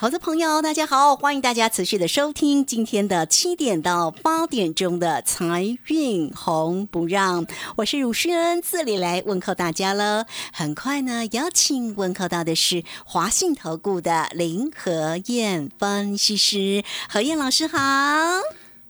好的朋友，大家好，欢迎大家持续的收听今天的七点到八点钟的财运红不让，我是汝轩，这里来问候大家了。很快呢，邀请问候到的是华信投顾的林和燕分析师，何燕老师好。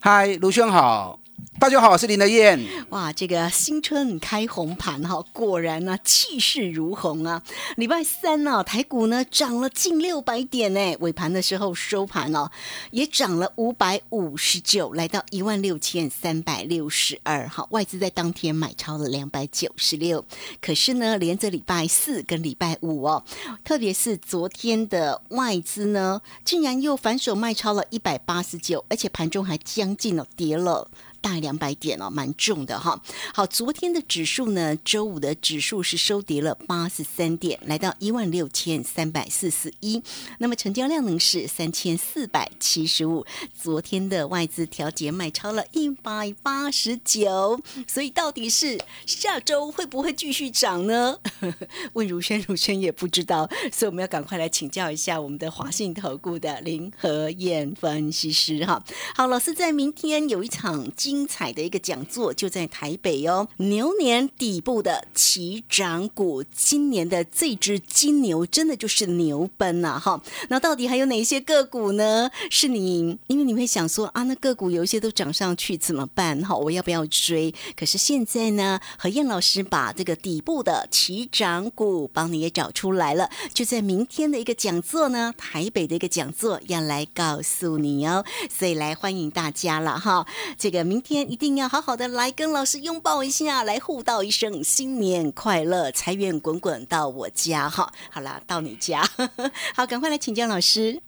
嗨，卢轩好。大家好，我是林德燕。哇，这个新春开红盘哈，果然呢气势如虹啊！礼拜三呢，台股呢涨了近六百点呢，尾盘的时候收盘哦，也涨了五百五十九，来到一万六千三百六十二。哈，外资在当天买超了两百九十六，可是呢，连着礼拜四跟礼拜五哦，特别是昨天的外资呢，竟然又反手卖超了一百八十九，而且盘中还将近了跌了。大两百点哦，蛮重的哈。好，昨天的指数呢，周五的指数是收跌了八十三点，来到一万六千三百四十一。那么成交量呢是三千四百七十五。昨天的外资调节卖超了一百八十九，所以到底是下周会不会继续涨呢？问如轩，如轩也不知道，所以我们要赶快来请教一下我们的华信投顾的林和燕分析师哈。好，老师在明天有一场。精彩的一个讲座就在台北哦，牛年底部的起涨股，今年的这只金牛真的就是牛奔呐哈！那到底还有哪些个股呢？是你因为你会想说啊，那个股有一些都涨上去怎么办哈？我要不要追？可是现在呢，何燕老师把这个底部的起涨股帮你也找出来了，就在明天的一个讲座呢，台北的一个讲座要来告诉你哦，所以来欢迎大家了哈！这个明。今天一定要好好的来跟老师拥抱一下，来互道一声新年快乐，财源滚滚到我家哈。好啦，到你家，好，赶快来请教老师。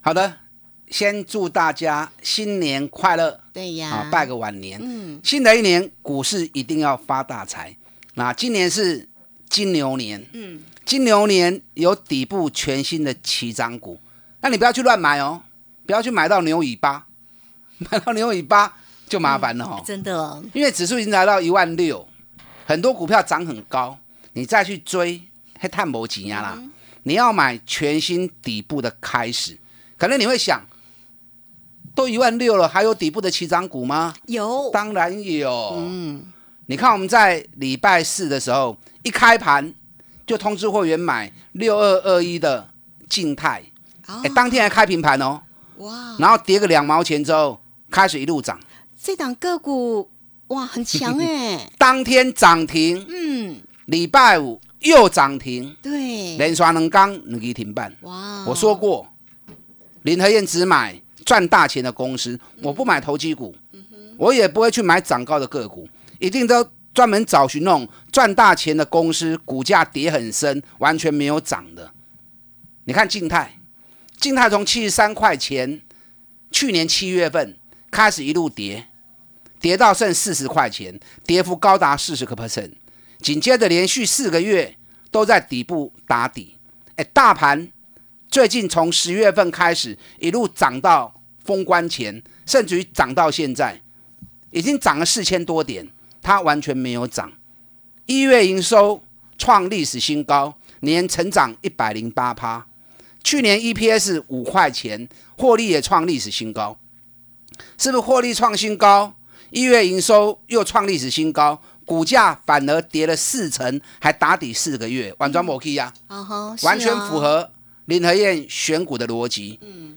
好的，先祝大家新年快乐。对呀，拜个晚年。嗯，新的一年股市一定要发大财。那今年是金牛年，嗯，金牛年有底部全新的七张股，那你不要去乱买哦，不要去买到牛尾巴，买到牛尾巴。就麻烦了哈，真的，因为指数已经来到一万六，很多股票涨很高，你再去追，还探不几呀啦。你要买全新底部的开始，可能你会想，都一万六了，还有底部的起涨股吗？有，当然有。嗯，你看我们在礼拜四的时候一开盘就通知会员买六二二一的静态，哎，当天还开平盘哦，哇，然后跌个两毛钱之后开始一路涨。这档个股哇很强哎，当天涨停，嗯，礼拜五又涨停，对，连刷能刚能给停办。哇，我说过，林和燕只买赚大钱的公司，我不买投机股，我也不会去买涨高的个股，一定都专门找寻那种赚大钱的公司，股价跌很深，完全没有涨的。你看静态，静态从七十三块钱，去年七月份。开始一路跌，跌到剩四十块钱，跌幅高达四十个 percent。紧接着连续四个月都在底部打底。哎，大盘最近从十月份开始一路涨到封关前，甚至于涨到现在，已经涨了四千多点，它完全没有涨。一月营收创历史新高，年成长一百零八趴。去年 EPS 五块钱，获利也创历史新高。是不是获利创新高？一月营收又创历史新高，股价反而跌了四成，还打底四个月，完全没 key 呀！完全符合林和燕选股的逻辑。嗯，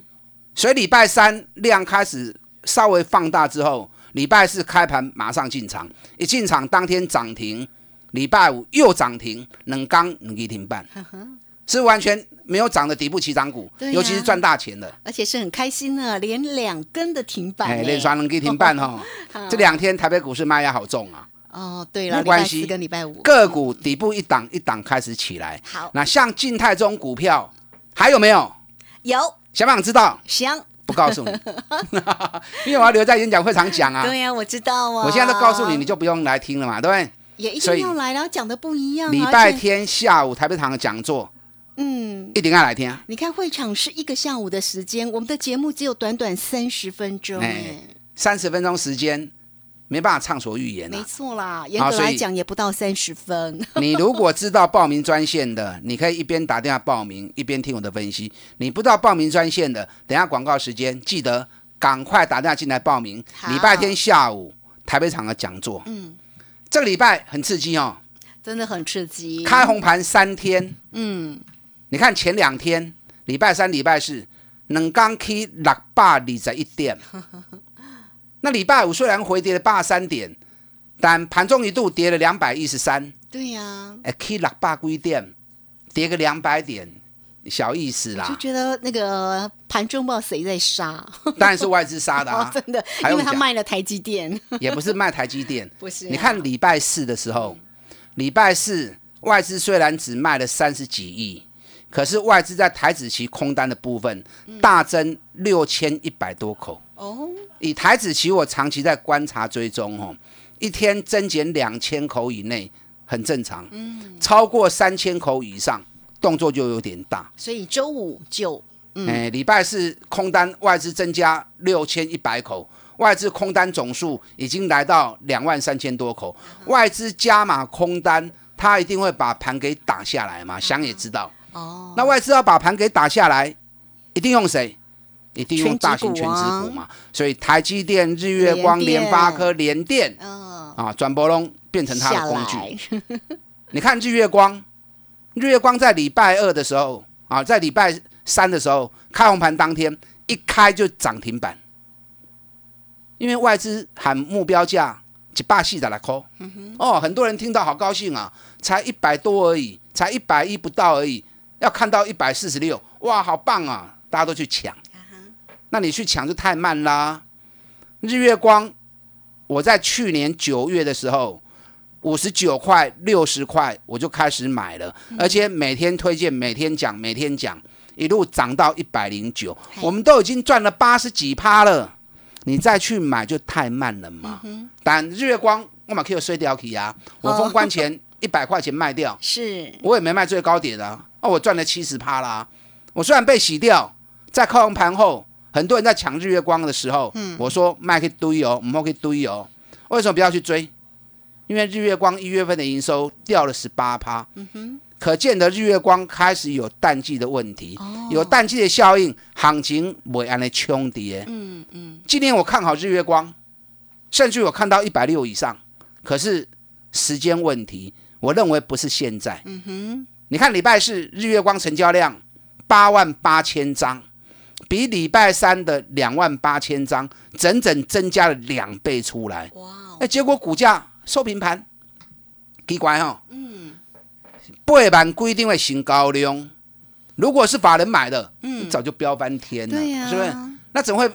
所以礼拜三量开始稍微放大之后，礼拜四开盘马上进场，一进场当天涨停，礼拜五又涨停，能刚能给停半。是完全没有涨的底部起涨股，尤其是赚大钱的，而且是很开心呢，连两根的停板，哎连双能给停板哈。这两天台北股市卖压好重啊，哦，对了，没关系礼拜四跟礼拜五个股底部一档一档开始起来。好那像静态这种股票还有没有？有想不想知道？想，不告诉你，因为我要留在演讲会场讲啊。对呀，我知道啊。我现在都告诉你，你就不用来听了嘛，对不对？也一定要来，然后讲的不一样啊。礼拜，天下午台北场的讲座嗯，一定要来听。你看会场是一个下午的时间，我们的节目只有短短三十分钟，三十分钟时间，没办法畅所欲言没啊。错啦，严格来讲也不到三十分。你如果知道报名专线的，你可以一边打电话报名，一边听我的分析。你不知道报名专线的，等下广告时间记得赶快打电话进来报名。好礼拜天下午台北场的讲座，嗯，这个礼拜很刺激哦，真的很刺激。开红盘三天。嗯，你看前两天，礼拜三、礼拜四，能刚 K 六百二十一点。那礼拜五虽然回跌了八三点，但盘中一度跌了两百一十三，对呀、哎，K 六百几点，跌个两百点，小意思啦就啦。觉得那个盘中不知道谁在杀，当然是外资杀的 哦啊，，真的，因为他卖了台积电，也不是卖台积电。不是啊、你看礼拜四的时候，礼拜四外资虽然只卖了三十几亿，可是外资在台子期空单的部分大增六千一百多口。哦，以台子期我长期在观察追踪哦，一天增减两千口以内很正常，超过三千口以上动作就有点大。所以周五就哎、礼拜四空单外资增加六千一百口，外资空单总数已经来到两万三千多口，外资加码空单，它一定会把盘给打下来嘛，想也知道。哦，那外资要把盘给打下来，一定用谁？一定用大型全全指股嘛。所以台积电、日月光、联发科、联电。嗯，啊，转播龙变成它的工具。你看日月光，日月光在礼拜二的时候啊，在礼拜三的时候开红盘当天一开就涨停板，因为外资喊目标价几百四十来块，哦，很多人听到好高兴啊，才一百多而已，才一百一不到而已，要看到一百四十六，哇，好棒啊！大家都去抢，那你去抢就太慢啦。日月光，我在去年九月的时候。五十九块、六十块，我就开始买了，而且每天推荐、每天讲、每天讲，一路涨到一百零九，我们都已经赚了八十几趴了，你再去买就太慢了嘛。但日月光我马 Q 碎掉去啊，我封关前 一百块钱卖掉，是。我也没卖最高点啊，哦，我赚了七十趴啦。我虽然被洗掉，在靠完盘后，很多人在抢日月光的时候，我说卖可以堆哦，唔好去堆哦。为什么不要去追？因为日月光一月份的营收掉了十八趴，嗯可见的日月光开始有淡季的问题，有淡季的效应，行情未安尼冲跌。嗯嗯，今年我看好日月光，甚至我看到一百六以上，可是时间问题，我认为不是现在。嗯哼，你看礼拜四日月光成交量八万八千张，比礼拜三的两万八千张整整增加了两倍出来。哇哦，哎，结果股价收平盘，奇怪、哦。嗯，八万规定会新高量，如果是法人买的，嗯，早就飙翻天了，对呀是不是？那怎么会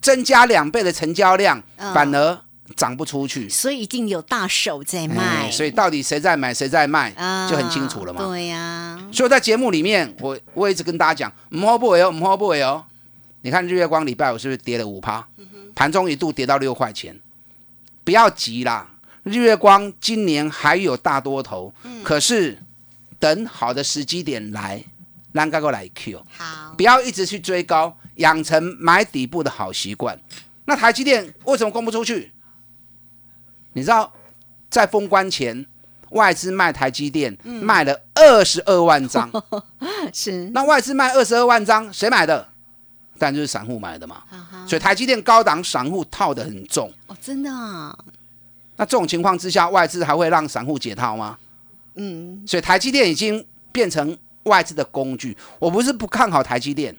增加两倍的成交量，嗯反而涨不出去？所以一定有大手在卖，哎所以到底谁在买，谁在卖，啊就很清楚了嘛。对呀，所以在节目里面，我我一直跟大家讲，唔好不为哦，唔好不为哦。你看日月光礼拜五是不是跌了五趴？盘中一度跌到六块钱，不要急啦。日月光今年还有大多头，可是等好的时机点来，让各个来 Q，好，不要一直去追高，养成买底部的好习惯。那台积电为什么供不出去？你知道，在封关前，外资卖台积电、卖了二十二万张。是那外资卖二十二万张，谁买的？当然就是散户买的嘛。所以台积电高档散户套的很重。哦，真的啊，那这种情况之下，外资还会让散户解套吗？嗯，所以台积电已经变成外资的工具。我不是不看好台积电，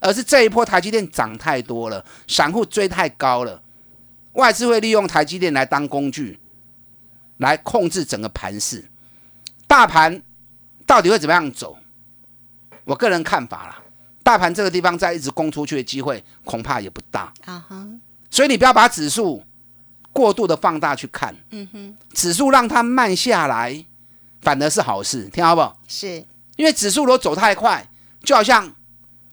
而是这一波台积电涨太多了，散户追太高了，外资会利用台积电来当工具，来控制整个盘势。大盘到底会怎么样走？我个人看法啦，大盘这个地方再一直攻出去的机会恐怕也不大。啊哈，所以你不要把指数过度的放大去看，嗯哼，指数让它慢下来，反而是好事，听好不好？是因为指数如果走太快，就好像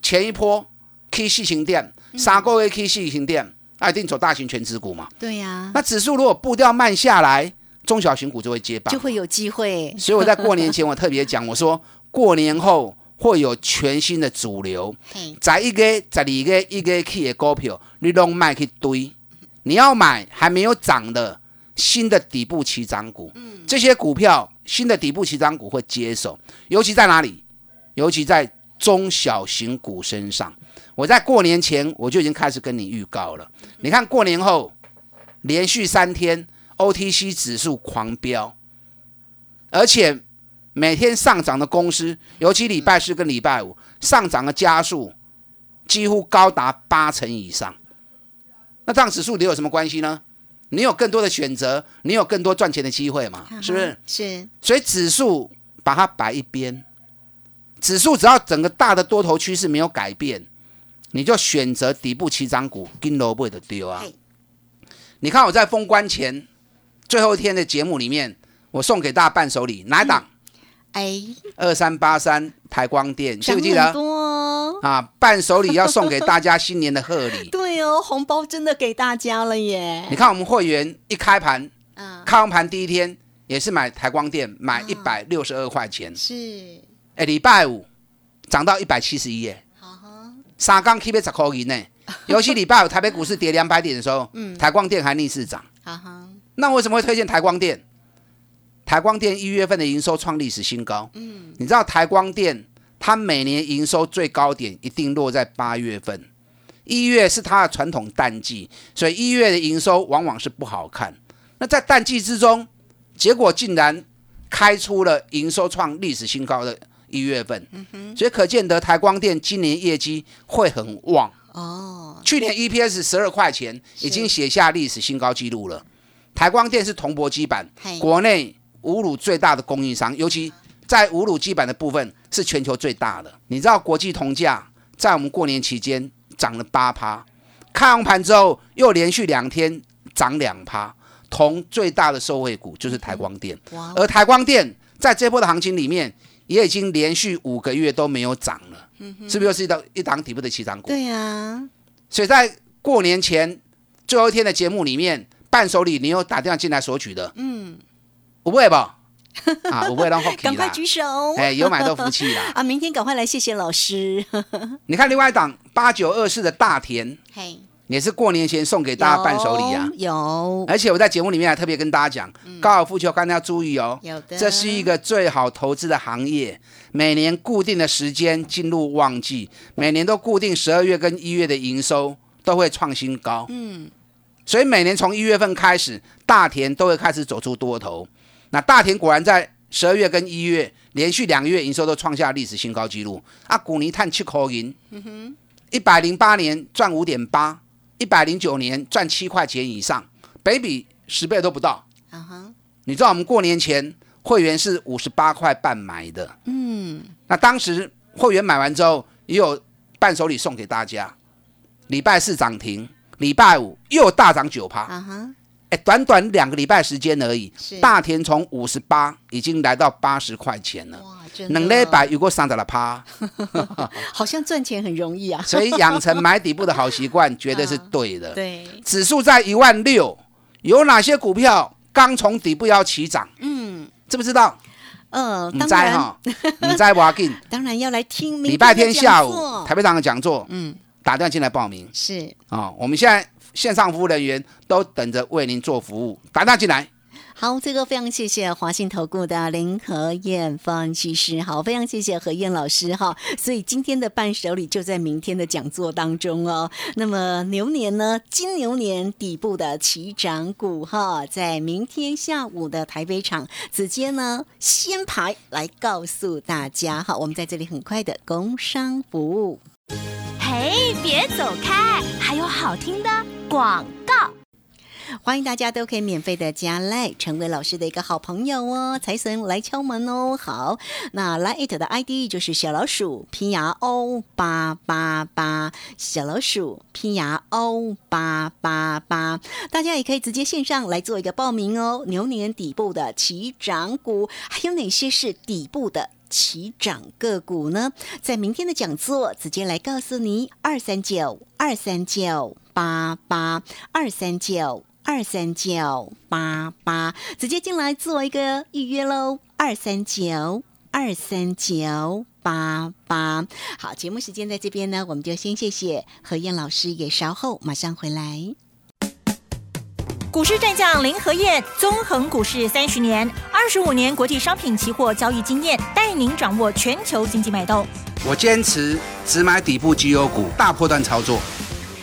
前一波 K 细型店，三个月 K 细型店，那一定走大型全指股嘛。对呀，那指数如果步调慢下来，中小型股就会接棒，就会有机会。所以我在过年前我特别讲，我说过年后会有全新的主流，在一个、在二个、一个 K 的股票，你拢卖去堆。你要买还没有涨的新的底部起涨股，这些股票新的底部起涨股会接手，尤其在哪里？尤其在中小型股身上。我在过年前我就已经开始跟你预告了。你看过年后连续三天 OTC 指数狂飙，而且每天上涨的公司，尤其礼拜四跟礼拜五上涨的加速几乎高达八成以上。那这样指数你有什么关系呢？你有更多的选择，你有更多赚钱的机会嘛？是不是？是。所以指数把它摆一边，指数只要整个大的多头趋势没有改变，你就选择底部起涨股，跟萝卜的丢啊。你看我在封关前最后一天的节目里面，我送给大家伴手礼，哪一档？哎，二三八三台光电，记不记得？多啊，伴手礼要送给大家新年的贺礼。对哦，红包真的给大家了耶！你看我们会员一开盘，开完盘第一天也是买台光电，买一百六十二块钱。是，哎，礼拜五涨到一百七十一耶。三刚 keep 十块银呢。尤其礼拜五台北股市跌两百点的时候，嗯，台光电还逆市涨。那为什么会推荐台光电？台光电一月份的营收创历史新高。嗯，你知道台光电它每年营收最高点一定落在八月份，一月是它的传统淡季，所以一月的营收往往是不好看。那在淡季之中，结果竟然开出了营收创历史新高。的一月份，所以可见得台光电今年业绩会很旺。哦，去年 EPS 十二块钱已经写下历史新高纪录了。台光电是铜箔基板，国内。五乳最大的供应商，尤其在五乳基板的部分是全球最大的。你知道国际铜价在我们过年期间涨了八趴，开完盘之后又连续两天涨两趴。铜最大的受惠股就是台光电，而台光电在这波的行情里面也已经连续五个月都没有涨了，是不是又是一档一档底部的起涨股？对呀。所以在过年前最后一天的节目里面，伴手礼你有打电话进来索取的，嗯。不会吧？啊，我不会让后赶快举手！哎，有买到福气啦！啊，明天赶快来，谢谢老师。你看另外一档八九二四的大田，嘿，也是过年前送给大家伴手礼啊。有，而且我在节目里面还特别跟大家讲，高尔夫球大家要注意哦。有的，这是一个最好投资的行业，每年固定的时间进入旺季，每年都固定十二月跟一月的营收都会创新高。嗯，所以每年从一月份开始，大田都会开始走出多头。那大田果然在十二月跟一月连续两个月营收都创下历史新高纪录。啊，古尼探七口银，一百零八年赚五点八，一百零九年赚七块钱以上，北比十倍都不到。啊哈，你知道我们过年前会员是五十八块半买的，嗯，那当时会员买完之后也有伴手礼送给大家，礼拜四涨停，礼拜五又大涨九趴。啊哈。哎，短短两个礼拜时间而已，大田从五十八已经来到八十块钱了。两礼拜有过三十了趴，好像赚钱很容易啊。所以养成买底部的好习惯，绝对是对的。对，指数在一万六，有哪些股票刚从底部要起涨？嗯，知不知道？嗯，你在哈？你在挖进？当然要来听。礼拜天下午台北场的讲座，嗯，打电话进来报名。是啊，我们现在。线上服务人员都等着为您做服务，打电话进来。好，这个非常谢谢华信投顾的林和燕分析师。好，非常谢谢何燕老师哈。所以今天的伴手礼就在明天的讲座当中哦。那么牛年呢，金牛年底部的起涨股哈，在明天下午的台北场直接呢先排来告诉大家哈。我们在这里很快的工商服务。嘿，别走开，还有好听的。广，欢迎大家都可以免费的加赖，成为老师的一个好朋友哦。财神来敲门哦。好，那 Line 的 ID 就是小老鼠拼牙 O 八八八，小老鼠拼牙 O 八八八，大家也可以直接线上来做一个报名哦。牛年底部的起涨股，还有哪些是底部的？起涨个股呢，在明天的讲座直接来告诉你，二三九二三九八八二三九二三九八八，直接进来做一个预约喽，二三九二三九八八。好，节目时间在这边呢，我们就先谢谢何燕老师，也稍后马上回来。股市战将林和燕，纵横股市三十年，二十五年国际商品期货交易经验，带您掌握全球经济脉动。我坚持只买底部绩优股，大波段操作。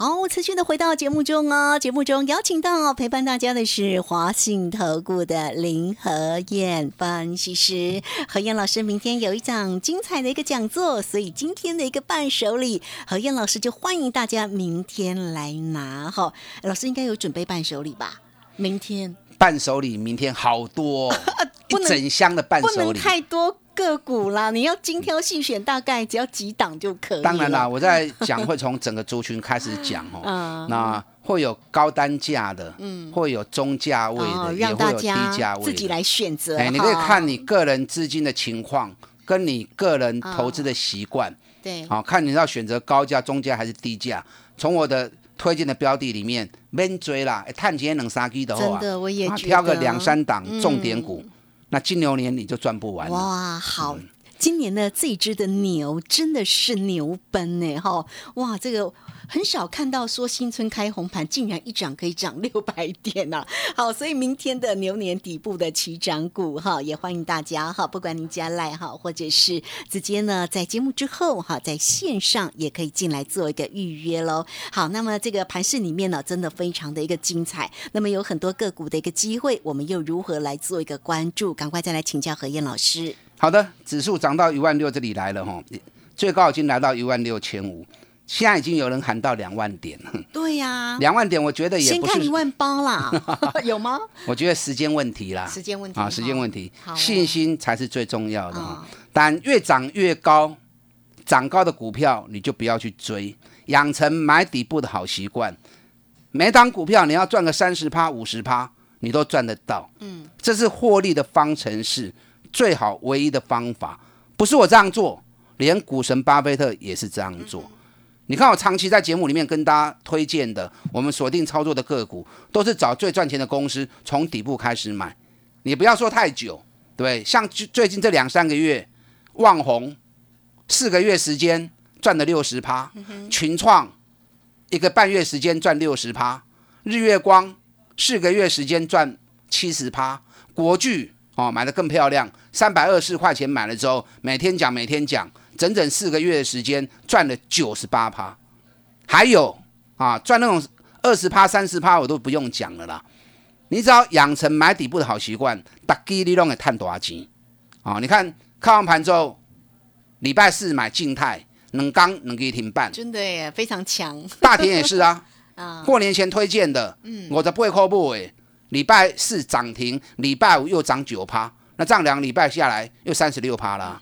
好，持续的回到节目中哦。节目中邀请到陪伴大家的是华信投顾的林和燕分析师。何燕老师明天有一场精彩的一个讲座，所以今天的一个伴手礼，何燕老师就欢迎大家明天来拿哈。老师应该有准备伴手礼吧？明天伴手礼，明天好多，一整箱的伴手礼，不能太多。个股啦，你要精挑细选，大概只要几档就可以。当然啦，我在讲会从整个族群开始讲哦。那会有高单价的，嗯，会有中价位的，也会有低价位，自己来选择。哎，你可以看你个人资金的情况，跟你个人投资的习惯，对，好看你要选择高价、中价还是低价。从我的推荐的标的里面，免追啦，探钱能杀鸡的话，真的我也挑个两三档重点股。那金牛年你就赚不完了。哇，好，今年呢这只的牛真的是牛奔呢，哈，哇，这个。很少看到说新春开红盘，竟然一涨可以涨 六百点呐！好，所以明天的牛年底部的起涨股哈，也欢迎大家哈，不管您家赖哈，或者是直接呢在节目之后哈，在线上也可以进来做一个预约喽。好，那么这个盘市里面呢，真的非常的一个精彩。那么有很多个股的一个机会，我们又如何来做一个关注？赶快再来请教何燕老师。好的，指数涨到一万六这里来了哈，最高已经来到一万六千五。现在已经有人喊到两万点了。对呀，两万点，我觉得也不是。先看一万八啦，有吗？我觉得时间问题啦，时间问题啊，时间问题，信心才是最重要的。但越涨越高，涨高的股票你就不要去追，养成买底部的好习惯。每档股票你要赚个三十趴、五十趴，你都赚得到。嗯，这是获利的方程式，最好唯一的方法。不是我这样做，连股神巴菲特也是这样做。你看我长期在节目里面跟大家推荐的，我们锁定操作的个股，都是找最赚钱的公司，从底部开始买。你不要说太久，对像最近这两三个月，旺红四个月时间赚了六十趴，群创一个半月时间赚六十趴，日月光四个月时间赚七十趴，国巨哦买的更漂亮，三百二十块钱买了之后，每天讲每天讲。整整四个月的时间赚了九十八趴，还有啊赚那种二十趴、三十趴我都不用讲了啦。你只要养成买底部的好习惯，打基利用的探多少钱啊？你看看完盘之后，礼拜四买静态，能刚能给停半，真的耶，非常强。大田也是啊，啊，过年前推荐的，嗯，我的不会扣不哎，礼拜四涨停，礼拜五又涨九趴，那这样两个礼拜下来又三十六趴了。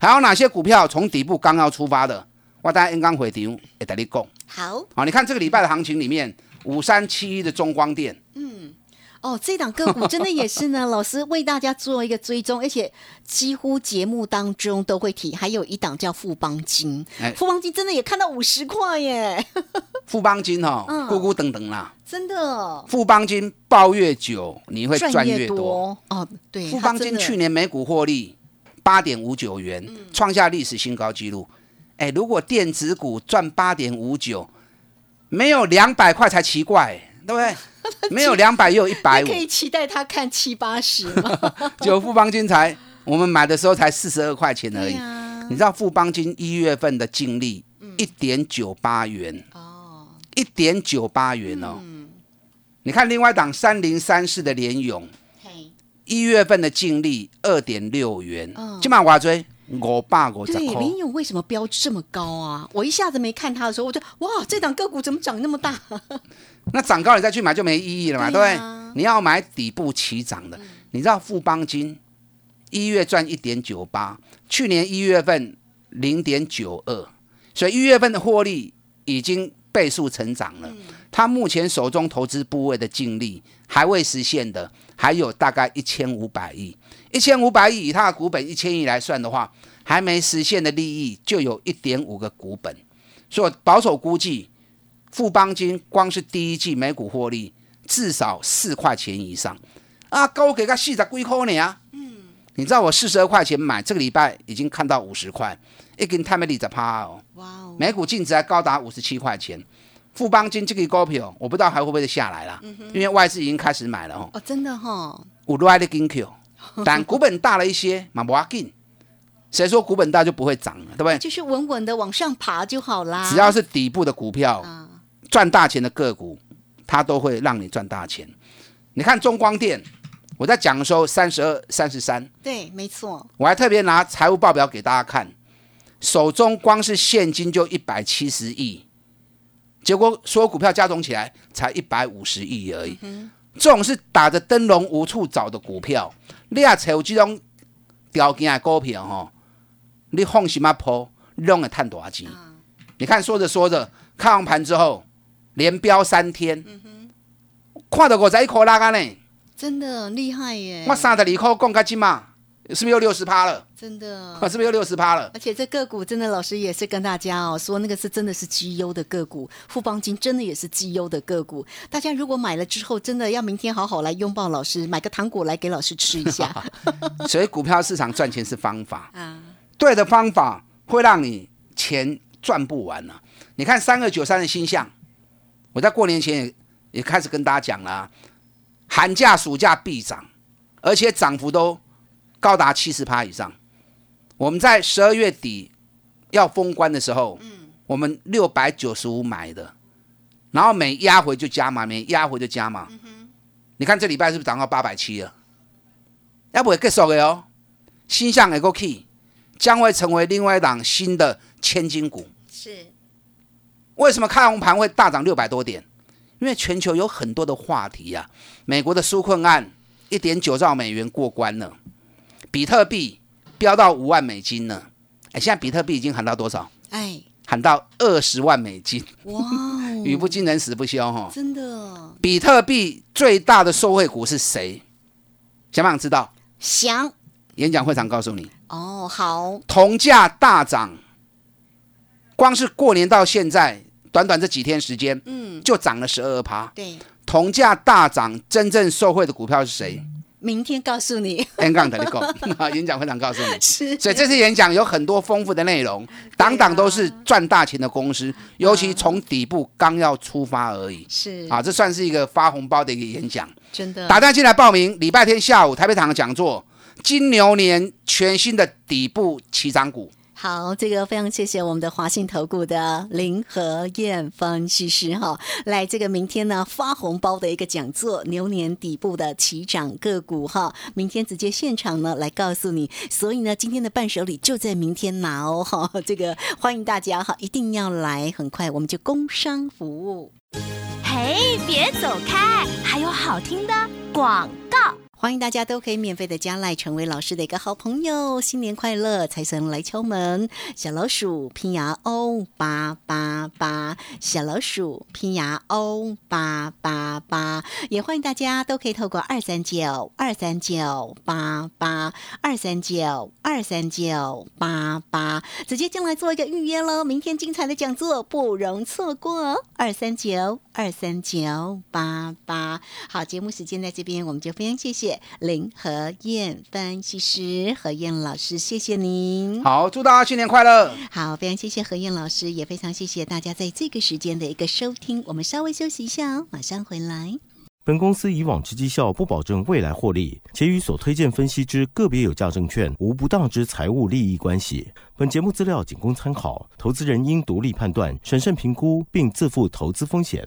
还有哪些股票从底部刚要出发的？我大家刚刚回题，也带你讲。好，好，你看这个礼拜的行情里面，五三七一的中光电，嗯，哦，这档个股真的也是呢，老师为大家做一个追踪，而且几乎节目当中都会提。还有一档叫富邦金，富邦金真的也看到五十块耶。富邦金哈，咕咕等等啦，真的。富邦金抱越久，你会赚越多。哦，对，富邦金去年每股获利。八点五九元，创下历史新高纪录。哎，如果电子股赚八点五九，没有两百块才奇怪，对不对？没有两百也有一百五，可以期待他看七八十吗？九富邦金才，我们买的时候才四十二块钱而已。你知道富邦金一月份的净利一点九八元哦，一点九八元哦。嗯你看另外一档三零三四的联勇，一月份的净利二点六元，今晚我追五百五十对，块。林勇为什么标这么高啊？我一下子没看他的时候，我就哇，这档个股怎么涨那么大？那涨高你再去买就没意义了嘛，对对不啊对？你要买底部起涨的。你知道富邦金一月赚一点九八，去年一月份零点九二，所以一月份的获利已经倍数成长了。他目前手中投资部位的净利还未实现的，还有大概一千五百亿。一千五百亿以他的股本一千亿来算的话，还没实现的利益就有一点五个股本。所以我保守估计，富邦金光是第一季每股获利至少四块钱以上啊，高给个四十几块呢啊。嗯，你知道我四十二块钱买，这个礼拜已经看到五十块，一根太没理在趴哦。哇哦，每股净值还高达五十七块钱。富邦金这个股票，我不知道还会不会下来啦，因为外资已经开始买了哦。哦，真的哈，有来的金 Q，但股本大了一些，嘛不要紧。谁说股本大就不会涨了，对不对？就是稳稳的往上爬就好啦。只要是底部的股票，啊，赚大钱的个股，它都会让你赚大钱。你看中光电，我在讲的时候三十二、三十三，对，没错，我还特别拿财务报表给大家看，手中光是现金就一百七十亿，结果所有股票加总起来才一百五十亿而已。这种是打着灯笼无处找的股票，你也找这种条件的股票吼，你放心啊抛，你拢会赚多少钱？你看说着说着，看完盘之后连飙三天，看到五十一块拉杆呢，真的很厉害耶！我三十二块讲到今嘛，是不是又六十趴了？真的 是不是又六十趴了？而且这个股真的，老师也是跟大家哦说，那个是真的是绩优的个股，富邦金真的也是绩优的个股。大家如果买了之后，真的要明天好好来拥抱老师，买个糖果来给老师吃一下 所以股票市场赚钱是方法，啊！对的方法会让你钱赚不完呢、你看三二九三的星象，我在过年前也也开始跟大家讲了、啊，寒假暑假必涨，而且涨幅都高达七十趴以上。我们在十二月底要封关的时候，我们六百九十五买的，然后每压回就加码，每压回就加码。你看这礼拜是不是涨到八百七了？要不会结束的哦。新向 Echo Key 将会成为另外一档新的千金股。是为什么开红盘会大涨六百多点？因为全球有很多的话题啊，美国的纾困案一点九兆美元过关了，比特币飙到五万美金了。哎，现在比特币已经喊到多少？哎，喊到二十万美金，哇哦，语不惊人死不休哈。真的比特币最大的受惠股是谁？想不想知道？想演讲会场告诉你，哦，好，铜价大涨，光是过年到现在，短短这几天时间，嗯，就涨了十二趴。对，铜价大涨，真正受惠的股票是谁明天告诉你，演讲的你讲，演讲会场告诉你。是所以这次演讲有很多丰富的内容，档档都是赚大钱的公司，尤其从底部刚要出发而已。是啊，这算是一个发红包的一个演讲。真的打电话进来报名，礼拜天下午台北场的讲座，金牛年全新的底部起涨股。好，这个非常谢谢我们的华信投顾的林和燕分析师哈，来这个明天呢发红包的一个讲座，牛年底部的起涨个股哈，明天直接现场呢来告诉你，所以呢今天的伴手礼就在明天拿哦哈，这个欢迎大家哈，一定要来，很快我们就工商服务。嘿，别走开，还有好听的广告。欢迎大家都可以免费的加赖，成为老师的一个好朋友。新年快乐，财神来敲门。小老鼠拼牙哦八八八，小老鼠拼牙哦八八八。也欢迎大家都可以透过二三九二三九八八二三九二三九八八直接进来做一个预约喽。明天精彩的讲座不容错过，二三九二三九八八。好，节目时间在这边，我们就非常谢谢谢林和燕分析师何燕老师，谢谢您。好，祝大家新年快乐！好，非常谢谢何燕老师，也非常谢谢大家在这个时间的一个收听。我们稍微休息一下哦，马上回来。本公司以往之绩效不保证未来获利，且与所推荐分析之个别有价证券无不当之财务利益关系。本节目资料仅供参考，投资人应独立判断、审慎评估，并自负投资风险。